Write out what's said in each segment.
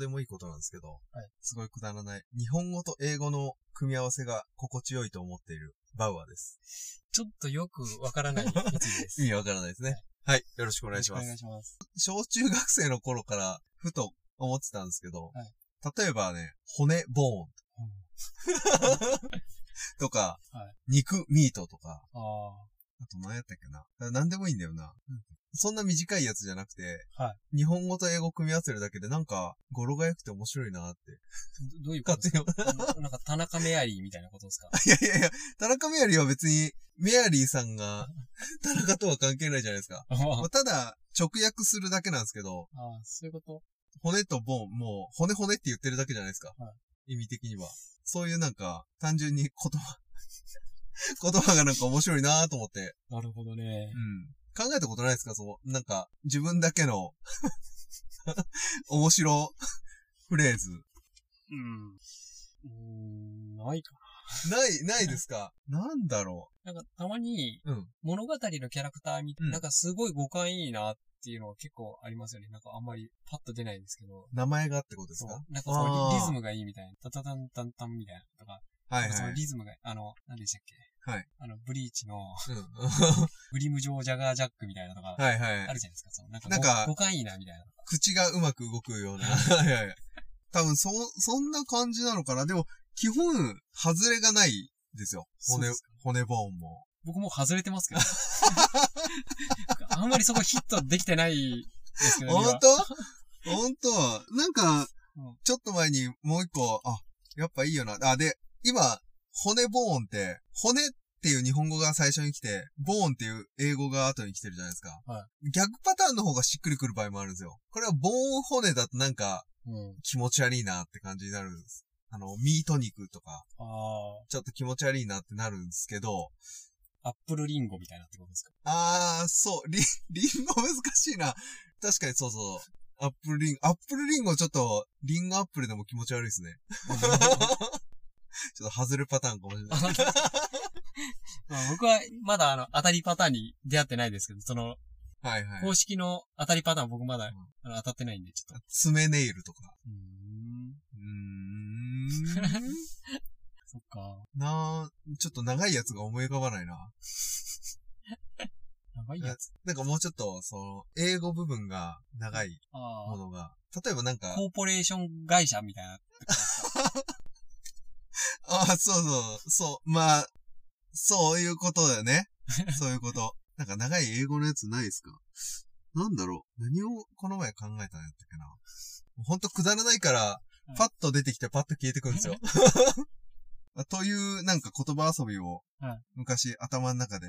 うでもいいことなんですけど、はいすごいくだらない。日本語と英語の組み合わせが心地よいと思っているバウアーです。ちょっとよくわからない説です。意味わからないですね。はい。よろしくお願いしますお願い。します。小中学生の頃からふと思ってたんですけど、はい例えばね、骨、ボーンとか、はい肉、ミートとか、ああと何やったっけな。なんでもいいんだよな。そんな短いやつじゃなくて、は日本語と英語組み合わせるだけでなんか語呂が良くて面白いなって。どどういうこと勝手に。かなんか田中メアリーみたいなことですか？いやいやいや、田中メアリーは別に、メアリーさんが 田中とは関係ないじゃないですか。あまあただ、直訳するだけなんですけど、あ、そういうこと？骨とボン、もう、骨骨って言ってるだけじゃないですか。は意味的には。そういうなんか、単純に言葉、言葉がなんか面白いなと思って。なるほどねう。ん。考えたことないですか？そう、なんか、自分だけの、面白フレーズ。うん。うーん、ないかない、ないですか？なんだろな。なんかたまにう。うん。物語のキャラクター見て、うんなんかすごい五感いいなっていうのは結構ありますよね。なんかあんまりパッと出ないですけど。名前がってことですそうか。なんかそうあーリリズムがいいみたいな。タタタンタンタンみたいなとか。はいはい。そのリズムが、あの、何でしたっけ？はい。あの、ブリーチのうん。グリムジョージャガージャックみたいなのがはいはいあ。るじゃないですか。そのなんかなんか五感いいなみたいな。口がうまく動くような。はいはい。多分、そ、そんな感じなのかな。でも、基本、外れがないですよ。骨骨ボーンも。僕もう外れてますけど。あんまりそこヒットできてないですけど、本今当本当？なんかうん、ちょっと前にもう一個、あ、やっぱいいよな。あ、で、今、骨 bone って、骨っていう日本語が最初に来て、 bone っていう英語が後に来てるじゃないですか。は逆パターンの方がしっくりくる場合もあるんですよ。これは bone 骨だとなんかうん。気持ち悪いなって感じになるんです。あの、 meat 肉とか、あちょっと気持ち悪いなってなるんですけど、あ、 apple リンゴみたいなってことですか？あー、そう、リン、リンゴ難しいな。確かにそうそう。 apple リンゴ、 apple リンゴちょっと、リンゴ appleでも気持ち悪いですね。ちょっと外れパターンかもしれない。まあ僕はまだあの、当たりパターンに出会ってないですけど、その、はいはい。公式の当たりパターン僕まだ、うんあの当たってないんで、ちょっと。爪ネイルとか。うーん。うーん。そっか。なあ、ちょっと長いやつが思い浮かばないな。長いやつ。なんかもうちょっと、その、英語部分が長い。ものが。例えばなんか、コーポレーション会社みたいな。ああ、そうそう、そう、まあ、そういうことだよね。そういうこと。なんか長い英語のやつないですか？なんだろう何をこの前考えたんやったっけなほんとくだらないからうん、パッと出てきてパッと消えてくるんですよ。というなんか言葉遊びをはい昔頭の中で、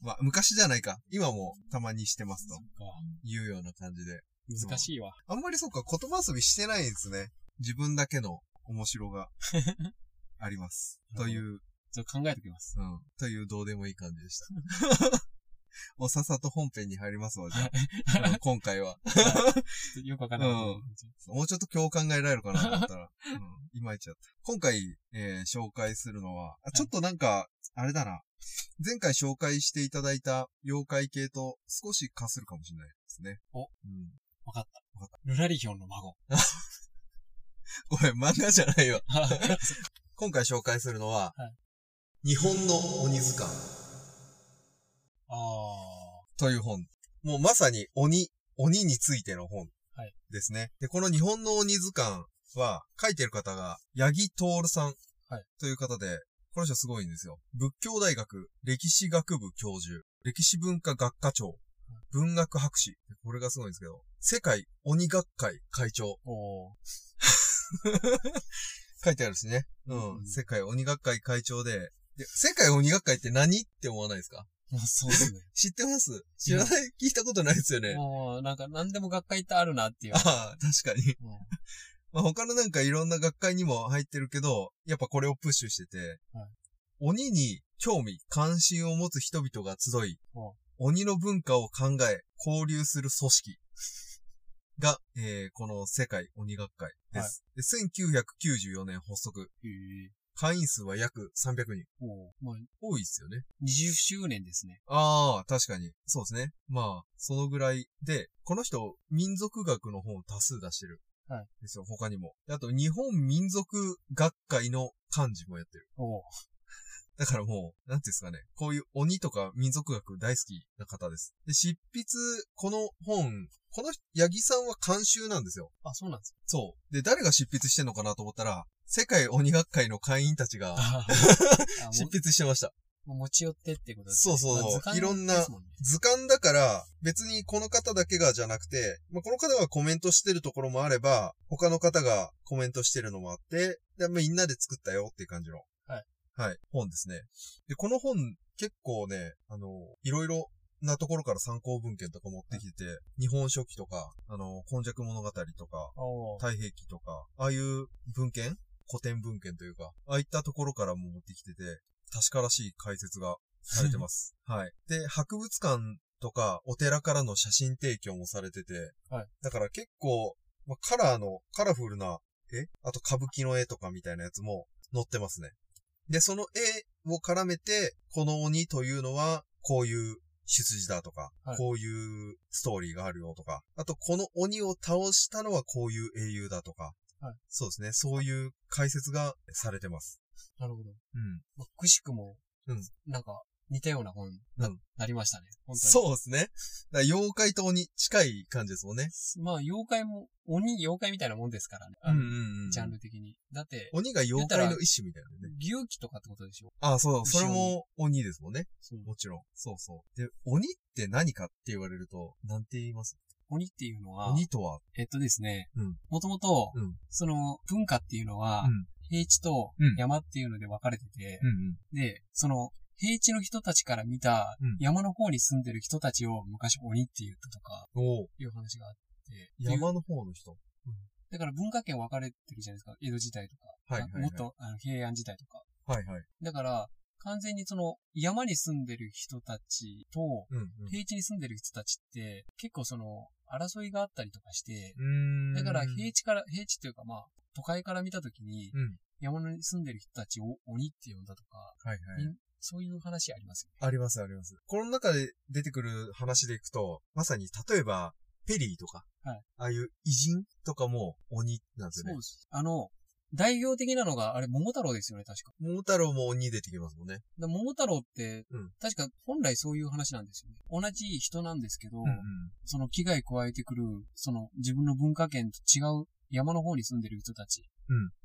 まあ昔じゃないか。今もたまにしてますと。いうような感じで。難しいわ。あんまりそうか言葉遊びしてないんですね。自分だけの面白があります。というちょっと考えておきます。うん。というどうでもいい感じでした。もうさっさと本編に入りますわ、じゃあ。うん今回は。よくわかんない。うんもうちょっと今日考えられるかなと思ったら、うん、いまいちゃった。今回、えー紹介するのは、あちょっとなんか、あれだな。前回紹介していただいた妖怪系と少しかするかもしれないですね。おうん。わかった。わかルラリヒョンの孫。ごめん、漫画じゃないわ。今回紹介するのは、はい日本の鬼図鑑ああ。という本。もうまさに鬼、鬼についての本はいですね。で、この日本の鬼図鑑は書いてる方が、八木徹さんはいという方で、この人すごいんですよ。仏教大学歴史学部教授、歴史文化学科長、文学博士。これがすごいんですけど、世界鬼学会会長。書いてあるしね。うん。うん世界鬼学会会長で、で世界鬼学会って何って思わないですか？まあそうですね。知ってます？知らない？聞いたことないですよね。もう、なんか何でも学会ってあるなっていう。ああ、確かに。うん まあ、他のなんかいろんな学会にも入ってるけど、やっぱこれをプッシュしてて、はい鬼に興味、関心を持つ人々が集い、うん鬼の文化を考え、交流する組織が、えー、この世界鬼学会です。で1994年発足。へえ会員数は約300人。おーまあ、多いですよね。20周年ですね。ああ、確かに。そうですね。まあ、そのぐらいで、この人、民族学の本を多数出してるはいですよ、他にも。あと、日本民族学会の幹事もやってる。おうだからもう、なんていうんですかね。こういう鬼とか民族学大好きな方です。で、執筆、この本、この、八木さんは監修なんですよ。あ、そうなんですか。そう。で、誰が執筆してんのかなと思ったら、世界鬼学会の会員たちがあ 執筆してました。もう持ち寄ってってことですね。そうそうそうまあ図鑑いろんな図鑑だから、別にこの方だけがじゃなくて、まあ、この方がコメントしてるところもあれば、他の方がコメントしてるのもあって、でみんなで作ったよっていう感じの。はい。はい。本ですね。で、この本、結構ね、あの、いろいろなところから参考文献とか持ってきて、日本書紀とか、あの、今昔物語とか、太平記とか、ああいう文献古典文献というか、ああいったところからも持ってきてて、確からしい解説がされてます。はい。で、博物館とかお寺からの写真提供もされてて、はい。だから結構、まあ、カラーの、カラフルな絵あと歌舞伎の絵とかみたいなやつも載ってますね。で、その絵を絡めて、この鬼というのは、こういう出自だとか、はいこういうストーリーがあるよとか、あとこの鬼を倒したのはこういう英雄だとか、はいそうですね、そういう解説がされてます。なるほど。うん。まあくしくも、うんなんか、似たような本な、うんなりましたね。本当に。そうですね。だから妖怪と鬼近い感じですもんね。まあ、妖怪も、鬼、妖怪みたいなもんですからね。あのジャンル的に。だって、鬼が妖怪の一種みたいなね。牛気とかってことでしょ？あそう、それも鬼ですもんね。そうもちろん。そうそう。で、鬼って何かって言われると、なんて言います？鬼っていうのは、鬼とは、えっとですねうん、もともとうん、その文化っていうのは、うん平地とうん山っていうので分かれてて、うんで、その、平地の人たちから見たうん山の方に住んでる人たちを昔鬼って言ったとかいう話があって、山の方の人？だから文化圏分かれてるじゃないですか。江戸時代とか。はいはいはいもっとあの平安時代とか。はいはい。だから、完全にその山に住んでる人たちと。平地に住んでる人たちって結構その争いがあったりとかして、うーんだから平地から、平地っていうかまあ都会から見たときにうん。山に住んでる人たちを鬼って呼んだとか、はいはい。そういう話ありますよね。ありますあります。この中で出てくる話でいくと、まさに例えば、ペリーとか、はいああいう偉人とかも鬼なんですよねそうで。す。あの、代表的なのが、あれ、桃太郎ですよね、確か。桃太郎も鬼出てきますもんね。で桃太郎って、うん確か本来そういう話なんですよね。同じ人なんですけど、うんうん。その危害加えてくる、その自分の文化圏と違う山の方に住んでる人たち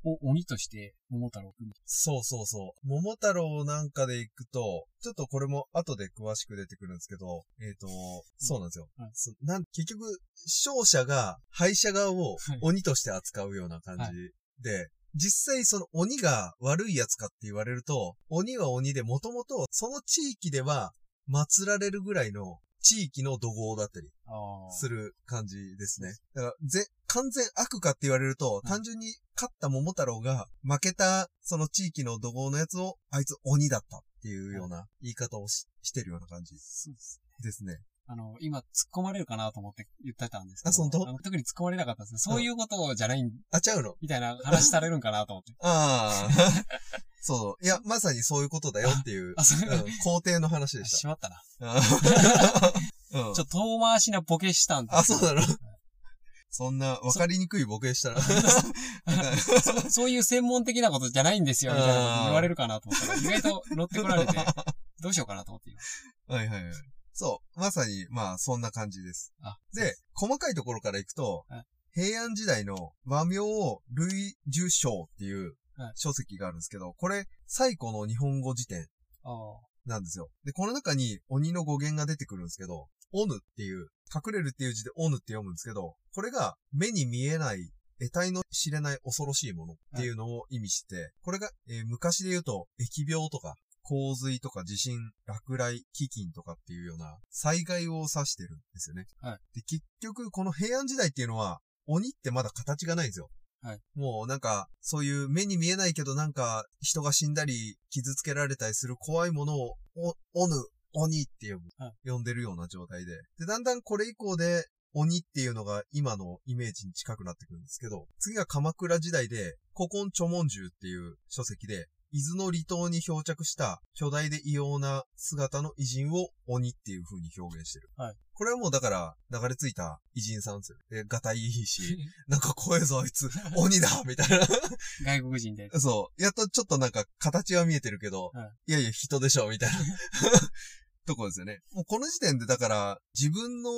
を鬼として桃太郎を組む。そうそうそう。桃太郎なんかで行くと、ちょっとこれも後で詳しく出てくるんですけど、えっ、と、そうなんですよ。はいそなん結局、勝者が敗者側をはい鬼として扱うような感じはいで、実際その鬼が悪いやつかって言われると、鬼は鬼でもともとその地域では祀られるぐらいの地域の怒号だったりあする感じですね。だから、ぜ、完全悪かって言われると、うん単純に勝った桃太郎が負けたその地域の怒号のやつを、あいつ鬼だったっていうような言い方をししてるような感じそうです。ですね。あの、今、突っ込まれるかなと思って言ってたんですけど。あ本当？の特に突っ込まれなかったですね。そういうことじゃないんあ、ちゃうの？みたいな話されるんかなと思って。ああ。そう。いや、まさにそういうことだよっていう、あ、そういう、うん、皇帝の話でししまったな。た。うん。ちょっと遠回しなボケしたんで。あ、そうなのそんな分かりにくいボケしたら。そ そういう専門的なことじゃないんですよ、みたいなこと言われるかなと思ったら、意外と乗ってこられて、どうしようかなと思って今。はいはいはい。そう。まさに、まあ、そんな感じです。あ、で、細かいところからいくとはい、平安時代の和名類樹章っていうはい書籍があるんですけど、これ、最古の日本語辞典。なんですよ。で、この中に鬼の語源が出てくるんですけど、オヌっていう、隠れるっていう字でオヌって読むんですけど、これが目に見えない、得体の知れない恐ろしいものっていうのを意味して、これが、えー昔で言うと、疫病とか、洪水とか地震、落雷、飢饉とかっていうような災害を指してるんですよね。はいで、結局、この平安時代っていうのは、鬼ってまだ形がないんですよ。はいもうなんか、そういう目に見えないけどなんか人が死んだり傷つけられたりする怖いものを、お、おぬ、鬼って呼ぶ、はい呼んでるような状態で。で、だんだんこれ以降で鬼っていうのが今のイメージに近くなってくるんですけど、次が鎌倉時代で、古今著文集っていう書籍で、伊豆の離島に漂着した巨大で異様な姿の偉人を鬼っていう風に表現してる。はい。これはもうだから、流れ着いた偉人さんですよ。え、がたいいいし、なんか怖いぞあいつ、鬼だみたいな。外国人で。そう。やっとちょっとなんか形は見えてるけど、、はいやいや人でしょみたいな とこですよね。もうこの時点でだから、自分の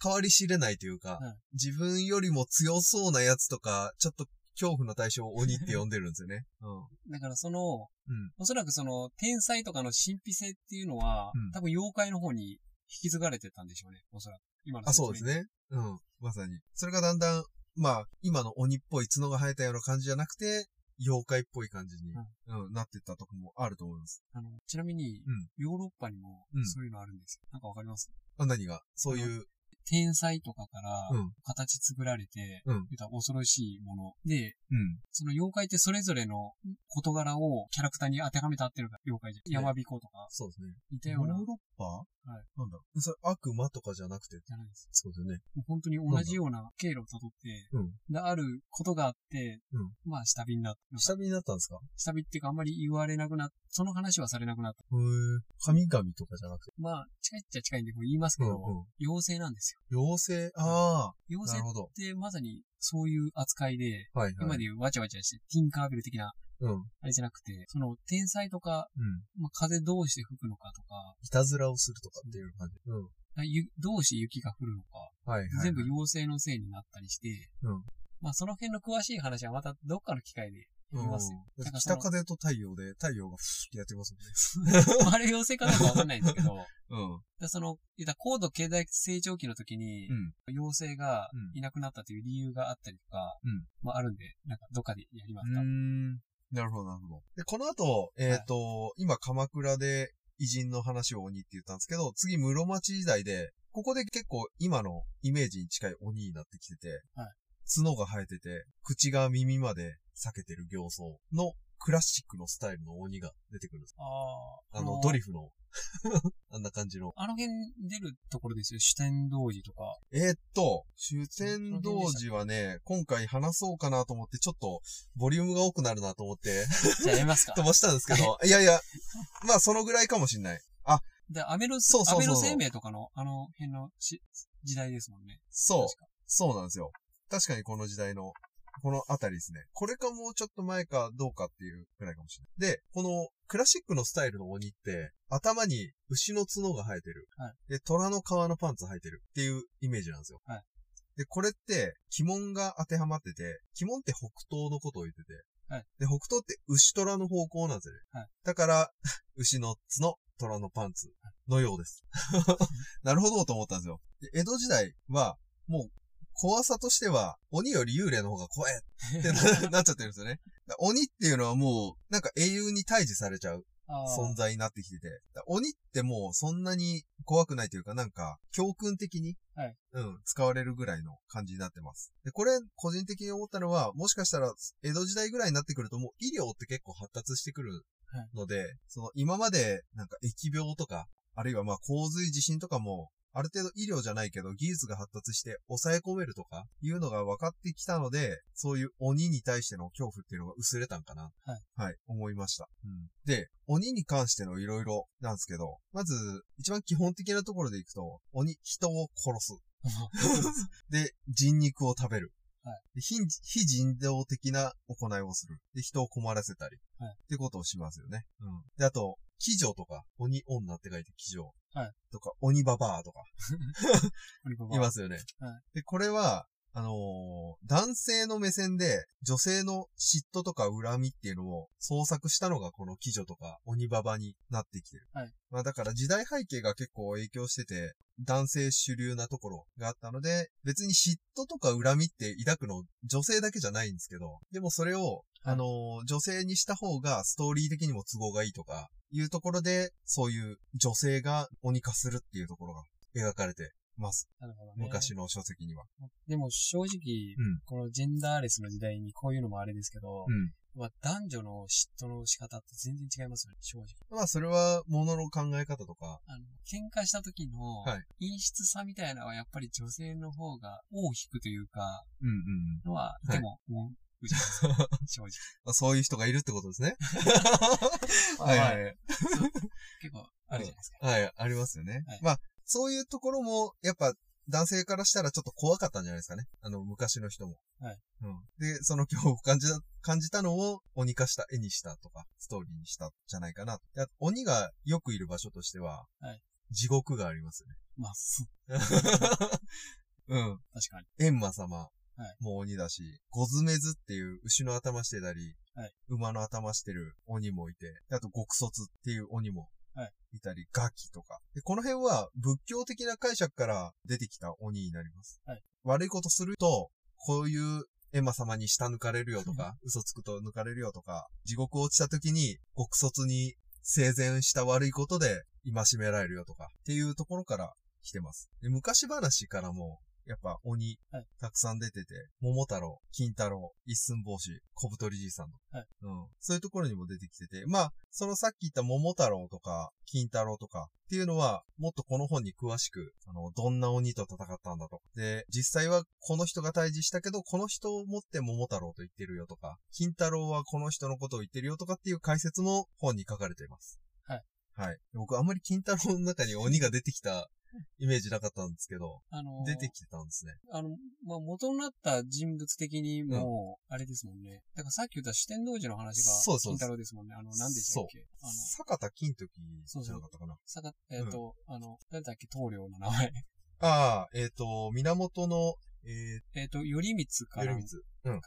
関わり知れないというか、はい自分よりも強そうなやつとか、ちょっと恐怖の対象を鬼って呼んでるんですよね。うん。だからその、うん。おそらくその、天才とかの神秘性っていうのは、うん多分妖怪の方に引き継がれてたんでしょうね。おそらく。今のあ、そうですね。うん。まさに。それがだんだん、まあ、今の鬼っぽい角が生えたような感じじゃなくて、妖怪っぽい感じに、うん、なってったとこもあると思います。あの、ちなみに、うんヨーロッパにもうんそういうのあるんですよ。なんかわかります？あ、何が？そういう、天才とかからうん、形作られて、うん。恐ろしいもの。で、うん。その妖怪ってそれぞれの事柄をキャラクターに当てはめて合ってるから、妖怪じゃん。ね山彦とか、そうですね。似たような、ヨーロッパ？はい。なんだろうそれ悪魔とかじゃなくて、じゃないです。そうですよね。もう本当に同じような経路を辿って、うん。で、あることがあって、うんまあ、下火になった。下火になったんですか？下火っていうかあんまり言われなくなっその話はされなくなった。へえ。神々とかじゃなくて？まあ、近いっちゃ近いんで、これ言いますけど、うんうん。妖精なんです妖精？あよ。妖精っ。てまさにそういう扱いで、はいはい。今でいうわちゃわちゃして、ティンカーベル的な、うん。うん。あれじゃなくて、その天才とか、まあ、風どうして吹くのかとか、いたずらをするとかっていう感じ。うん。ゆどうして雪が降るのか、はいはい。全部妖精のせいになったりして、うんまあその辺の詳しい話はまたどっかの機会で言いますよ。うん北風と太陽で、太陽がふーってやってますもんね。あれ妖精かどうかわかんないんですけど、うん。でその、言ったら高度経済成長期の時に、うん。妖精がうんいなくなったという理由があったりとか、うんまああるんで、なんかどっかでやりますか、ん。なるほど、なるほど。で、この後、えっ、と、今、鎌倉で偉人の話を鬼って言ったんですけど、次、室町時代で、ここで結構今のイメージに近い鬼になってきてて、はい角が生えてて、口が耳まで裂けてる形相のクラシックのスタイルの鬼が出てくるんです。あああの、ドリフの、あんな感じの。あの辺出るところですよ。主天童寺とか。えーっと、主天童寺はね、今回話そうかなと思って、ちょっと、ボリュームが多くなるなと思って、じゃあやりますか 飛。ばしたんですけど、いやいや、まあそのぐらいかもしんない。あ、で、アメロ、そうそうそうアメロ生命とかのあの辺のし時代ですもんね。そう、そうなんですよ。確かにこの時代の、このあたりですね。これかもうちょっと前かどうかっていうぐらいかもしれない。で、このクラシックのスタイルの鬼って、頭に牛の角が生えてる。はいで、虎の皮のパンツ履いてるっていうイメージなんですよ。はいで、これって、鬼門が当てはまってて、鬼門って北東のことを言ってて、はいで、北東って牛虎の方向なんですよね。はいだから、牛の角、虎のパンツのようです。なるほどと思ったんですよ。で江戸時代は、もう、怖さとしては、鬼より幽霊の方が怖えってな なっちゃってるんですよね。だ鬼っていうのはもう、なんか英雄に退治されちゃう存在になってきてて、だ鬼ってもうそんなに怖くないというか、なんか、教訓的に、はい。うん、使われるぐらいの感じになってます。で、これ、個人的に思ったのは、もしかしたら、江戸時代ぐらいになってくると、もう医療って結構発達してくるので、その、今まで、なんか、疫病とか、あるいはまあ、洪水地震とかも、ある程度医療じゃないけど、技術が発達して抑え込めるとか、いうのが分かってきたので、そういう鬼に対しての恐怖っていうのが薄れたんかな。はい。はい、思いました。うん。で、鬼に関してのいろいろなんですけど、まず、一番基本的なところでいくと、鬼、人を殺す。で、人肉を食べる。はいで非非人道的な行いをする。で、人を困らせたり。はいってことをしますよね。うん。で、あと、鬼女とか、鬼女って書いて鬼女。はいとか、鬼ババアとか、いますよね。はいで、これは、あのー男性の目線で女性の嫉妬とか恨みっていうのを創作したのがこの鬼女とか鬼ババになってきてる。はいまあだから時代背景が結構影響してて、男性主流なところがあったので、別に嫉妬とか恨みって抱くの女性だけじゃないんですけど、でもそれを、はいあのー女性にした方がストーリー的にも都合がいいとか、いうところで、そういう女性が鬼化するっていうところが描かれてます。なるほどね。昔の書籍には。でも正直、うんこのジェンダーレスの時代にこういうのもあれですけど、うん。まあ男女の嫉妬の仕方って全然違いますよね、正直。まあ、それは、ものの考え方とか、あの、喧嘩した時のはい、陰湿さみたいなのはやっぱり女性の方が尾を引くというか、うんうん。のは、いでも、もうくじゃない。正直。まあそういう人がいるってことですね。ははいいはい。結構あるじゃないですか。はい、ありますよね。はいまあ、そういうところも、やっぱ、男性からしたらちょっと怖かったんじゃないですかね。あの、昔の人も。はい。うん。で、その恐怖を感じた、感じたのを鬼化した絵にしたとか、ストーリーにしたんじゃないかな。鬼がよくいる場所としては、はい地獄がありますよね。まあ、す、うん。確かに。閻魔様はいも鬼だし、ゴズメズっていう牛の頭してたり、はい馬の頭してる鬼もいて、あと極卒っていう鬼もはいいたり、ガキとか。で、この辺は仏教的な解釈から出てきた鬼になります。はい悪いことすると、こういう閻魔様に下抜かれるよとか、嘘つくと抜かれるよとか、地獄落ちた時に極卒に生前した悪いことで戒められるよとか、っていうところから来てます。で昔話からも、やっぱ鬼はい、たくさん出てて、桃太郎、金太郎、一寸法師、小太りじいさんの、はいうん。そういうところにも出てきてて、まあ、そのさっき言った桃太郎とか、金太郎とかっていうのは、もっとこの本に詳しく、あの、どんな鬼と戦ったんだとか。で、実際はこの人が退治したけど、この人をもって桃太郎と言ってるよとか、金太郎はこの人のことを言ってるよとかっていう解説も本に書かれています。はい。はい。僕あんまり金太郎の中に鬼が出てきたイメージなかったんですけど、あのー出てきてたんですね。あの、まあ、元になった人物的にも、あれですもんね。だからさっき言った四天王寺の話が、そうそう金太郎ですもんね。あの、何でしたっけ？あの、坂田金時じゃなかったかな。さか、えっ、と、あの、誰だっけ、棟梁の名前。ああ、えっ、と、源の、ええっと、頼光ー、から。頼光。うん。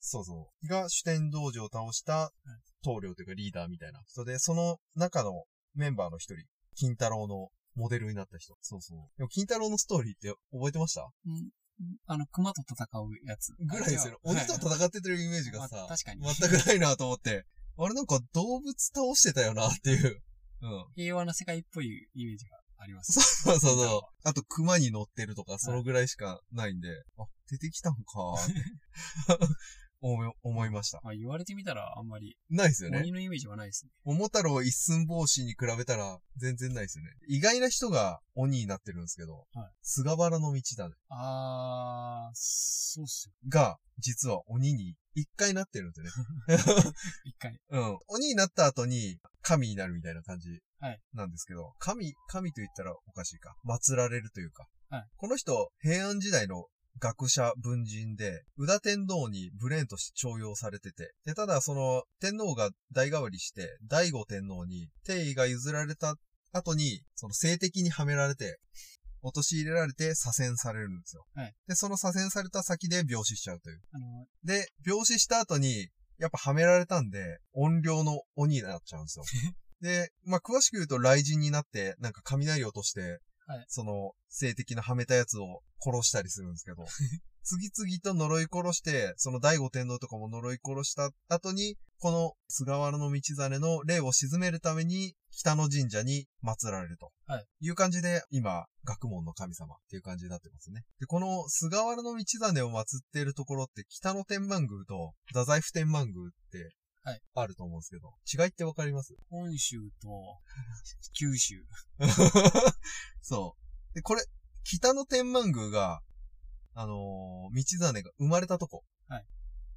そうそう。が主典道場を倒した棟梁というかリーダーみたいな人で、その中のメンバーの一人、金太郎のモデルになった人。そうそう。でも金太郎のストーリーって覚えてました？うん。あの、熊と戦うやつ。ぐらいですよ。鬼と戦ってるイメージがさ、まあ確かに全くないなと思って。あれなんか動物倒してたよなっていう。うん。平和な世界っぽいイメージがあります。そうそうそう。あと、熊に乗ってるとか、そのぐらいしかないんで、あ、出てきたんか 思い思いました。まあ、言われてみたらあんまり、ないですよね。鬼のイメージはないですね。桃太郎一寸法師に比べたら全然ないですよね。意外な人が鬼になってるんですけど、はい菅原道真あー、そうっすよ。が、実は鬼に一回なってるんですよね。一回。うん。鬼になった後に神になるみたいな感じはいなんですけど、神、神と言ったらおかしいか。祀られるというか。はいこの人、平安時代の学者、文人で、宇田天皇にブレーンとして徴用されてて、で、ただその、天皇が代替わりして、醍醐天皇に帝位が譲られた後に、その性的にはめられて、陥れられて左遷されるんですよ。はいで、その左遷された先で病死しちゃうという。あの、で、病死した後に、やっぱはめられたんで、音量の鬼になっちゃうんですよ。で、まあ、詳しく言うと雷神になって、なんか雷を落として、はいその、性的なはめたやつを殺したりするんですけど、次々と呪い殺して、その醍醐天皇とかも呪い殺した後に、この菅原道真の霊を鎮めるために、北の神社に祀られると。はい。いう感じで、今、学問の神様っていう感じになってますね。で、この菅原道真を祀っているところって、北の天満宮と太宰府天満宮って、はいあると思うんですけど、違いってわかります？本州と九州。そう。で、これ、北の天満宮が、あのー道真が生まれたとこ。はい。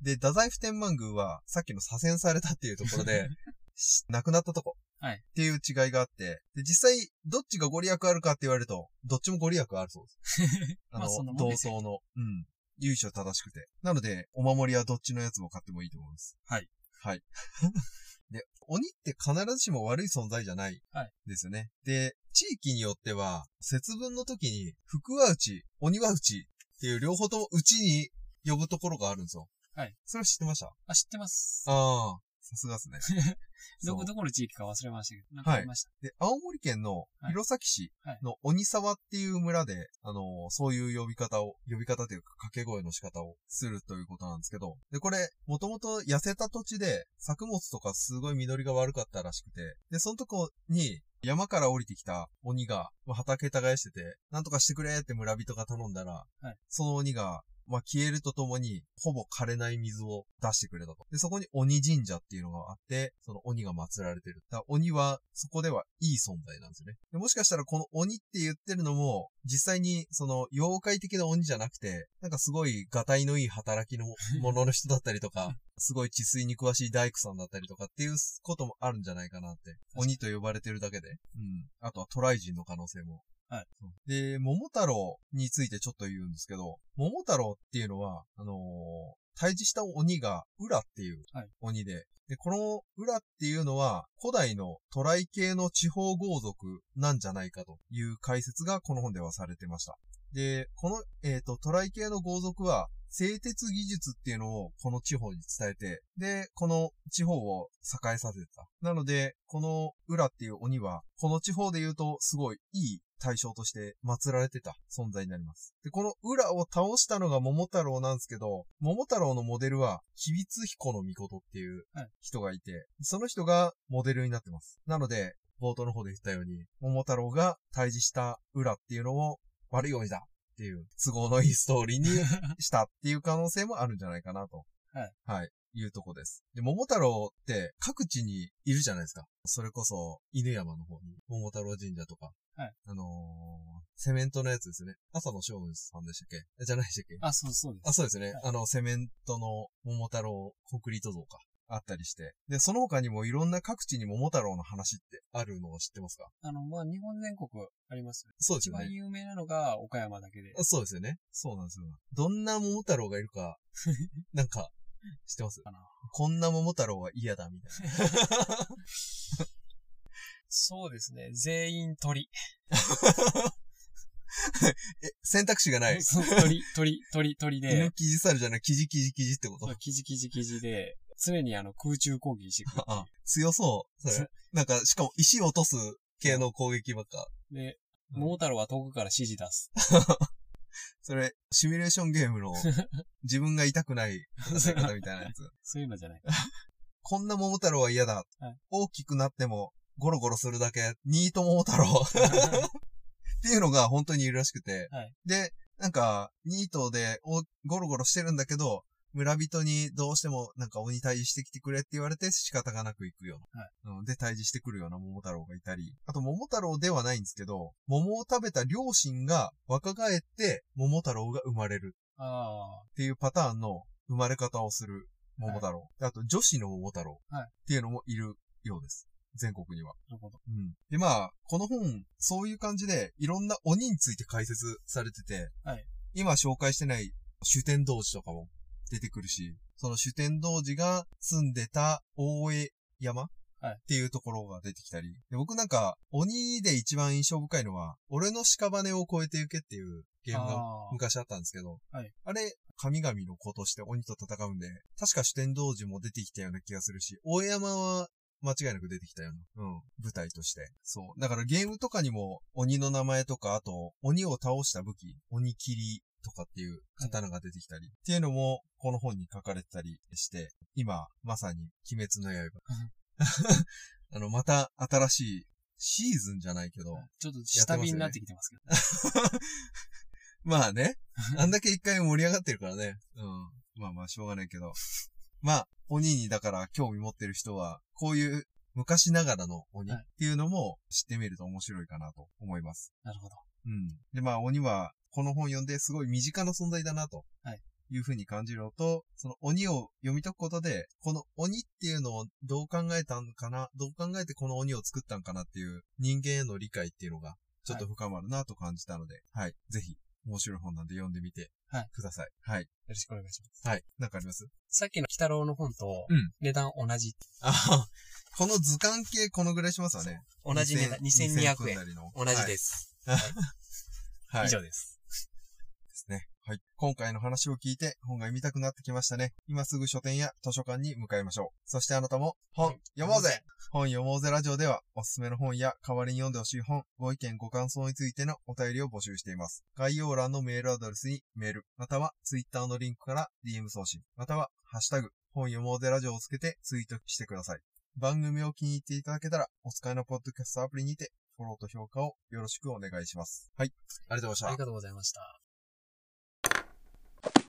で、太宰府天満宮は、さっきの左遷されたっていうところで、し亡くなったとこ。はいっていう違いがあって、で、実際、どっちがご利益あるかって言われると、どっちもご利益あるそうです。あまの、あそんなもん同ですよ窓の、うん。由緒正しくて。なので、お守りはどっちのやつも買ってもいいと思います。はい。はい。で、鬼って必ずしも悪い存在じゃない。はい。ですよね。で、地域によっては、節分の時に、福は内、鬼は内っていう両方とも内に呼ぶところがあるんですよ。はい。それは知ってました？あ、知ってます。ああ、さすがですね。どこ、どこの地域か忘れましたけど、なんかありました？で、青森県のはい弘前市はいの鬼沢っていう村で、あのーそういう呼び方を、呼び方というか掛け声の仕方をするということなんですけど、で、これ、もともと痩せた土地で、作物とかすごい実りが悪かったらしくて、で、そのとこに、山から降りてきた鬼が、まあ、畑耕してて、なんとかしてくれって村人が頼んだら、はいその鬼が、まあ、消えるとともに、ほぼ枯れない水を出してくれたと。で、そこに鬼神社っていうのがあって、その鬼が祀られてる。だから鬼は、そこではいい存在なんですよね。でもしかしたらこの鬼って言ってるのも、実際にその妖怪的な鬼じゃなくて、なんかすごいガタイのいい働きの ものの人だったりとか、すごい治水に詳しい大工さんだったりとかっていうこともあるんじゃないかなって。鬼と呼ばれてるだけで。うん。あとはトライ人の可能性も。はい。で、桃太郎についてちょっと言うんですけど、桃太郎っていうのは、あのー退治した鬼が、裏っていうはい鬼で、で、この裏っていうのは、古代のトライ系の地方豪族なんじゃないかという解説がこの本ではされてました。で、この、えっ、と、トライ系の豪族は、製鉄技術っていうのをこの地方に伝えて、で、この地方を栄えさせた。なので、この裏っていう鬼は、この地方で言うとすごいいい対象として祀られてた存在になります。で、この裏を倒したのが桃太郎なんですけど、桃太郎のモデルは、吉光彦の御とっていうはい人がいて、その人がモデルになってます。なので、冒頭の方で言ったように、桃太郎が退治した裏っていうのを悪い鬼だっていう都合のいいストーリーに したっていう可能性もあるんじゃないかなと。はい。はい。いうとこです。で、桃太郎って各地にいるじゃないですか。それこそ、犬山の方に、桃太郎神社とか。はい。あのー、セメントのやつですね。朝の将軍さんでしたっけ？えじゃないでしたっけ？あ、そうそうです。あ、そうですね。はいあの、セメントの桃太郎コンクリート像か。あったりして。で、その他にもいろんな各地に桃太郎の話ってあるのを知ってますか？あの、まあ、日本全国ありますよね。一そうですよね番。有名なのが岡山だけで。あそうですよね。そうなんですよ。どんな桃太郎がいるか、なんか、知ってます？かなこんな桃太郎は嫌だ、みたいな。そうですね。全員鳥。え、選択肢がない。鳥、鳥、鳥、鳥犬で、キジ猿じゃない、キジキジキジってこと？そうキジキジキジで、常にあの空中攻撃してくる。あ、強そう。それ。なんか、しかも石を落とす系の攻撃ばっか。で、うん桃太郎は遠くから指示出す。それ、シミュレーションゲームの自分が痛くない戦い方みたいなやつ。そういうのじゃない。こんな桃太郎は嫌だ。はい大きくなってもゴロゴロするだけ、ニート桃太郎。っていうのが本当にいるらしくて。はいで、なんか、ニートでおゴロゴロしてるんだけど、村人にどうしてもなんか鬼退治してきてくれって言われて仕方がなく行くような。うんで、退治してくるような桃太郎がいたり。あと桃太郎ではないんですけど、桃を食べた両親が若返って桃太郎が生まれるあっていうパターンの生まれ方をする桃太郎。であと女子の桃太郎はいっていうのもいるようです。全国には。あ、なるほど。うん。で、まあ、この本、そういう感じで、いろんな鬼について解説されてて、はい今紹介してない主天童寺とかも出てくるし、その主天童寺が住んでた大江山はいっていうところが出てきたり。で僕なんか、鬼で一番印象深いのは、俺の屍を越えてゆけっていうゲームが昔あったんですけど、はいあれ、神々の子として鬼と戦うんで、確か主天童寺も出てきたような気がするし、大江山は間違いなく出てきたような、うん、舞台として。そう。だからゲームとかにも鬼の名前とか、あと、鬼を倒した武器、鬼切りとかっていう刀が出てきたり、っていうのもこの本に書かれてたりして、今、まさに鬼滅の刃。あの、また新しいシーズンじゃないけど、ちょっと下火になってきてますけど。まあね。あんだけ一回盛り上がってるからね。うん。まあまあ、しょうがないけど。まあ、鬼にだから興味持ってる人は、こういう昔ながらの鬼っていうのも知ってみると面白いかなと思います。なるほど。うん。で、まあ、鬼は、この本読んですごい身近な存在だなと。はい。いうふうに感じるのと、その鬼を読み解くことで、この鬼っていうのをどう考えたんかな、どう考えてこの鬼を作ったんかなっていう人間への理解っていうのがちょっと深まるなと感じたので、はい。ぜひ、面白い本なんで読んでみてはいください。はい。よろしくお願いします。はい。なんかあります？さっきの北郎の本とうん、値段同じ。あこの図鑑系このぐらいしますわね。同じ値段、2000 2200分円。なりの同じです。はい。以上です。ですね。はい。今回の話を聞いて本が読みたくなってきましたね。今すぐ書店や図書館に向かいましょう。そしてあなたも本読もうぜ本読もうぜラジオではおすすめの本や代わりに読んでほしい本、ご意見ご感想についてのお便りを募集しています。概要欄のメールアドレスにメール、またはツイッターのリンクから DM 送信、またはハッシュタグ本読もうぜラジオをつけてツイートしてください。番組を気に入っていただけたらお使いのポッドキャストアプリにてフォローと評価をよろしくお願いします。はい。ありがとうございましたあり。がとうございました。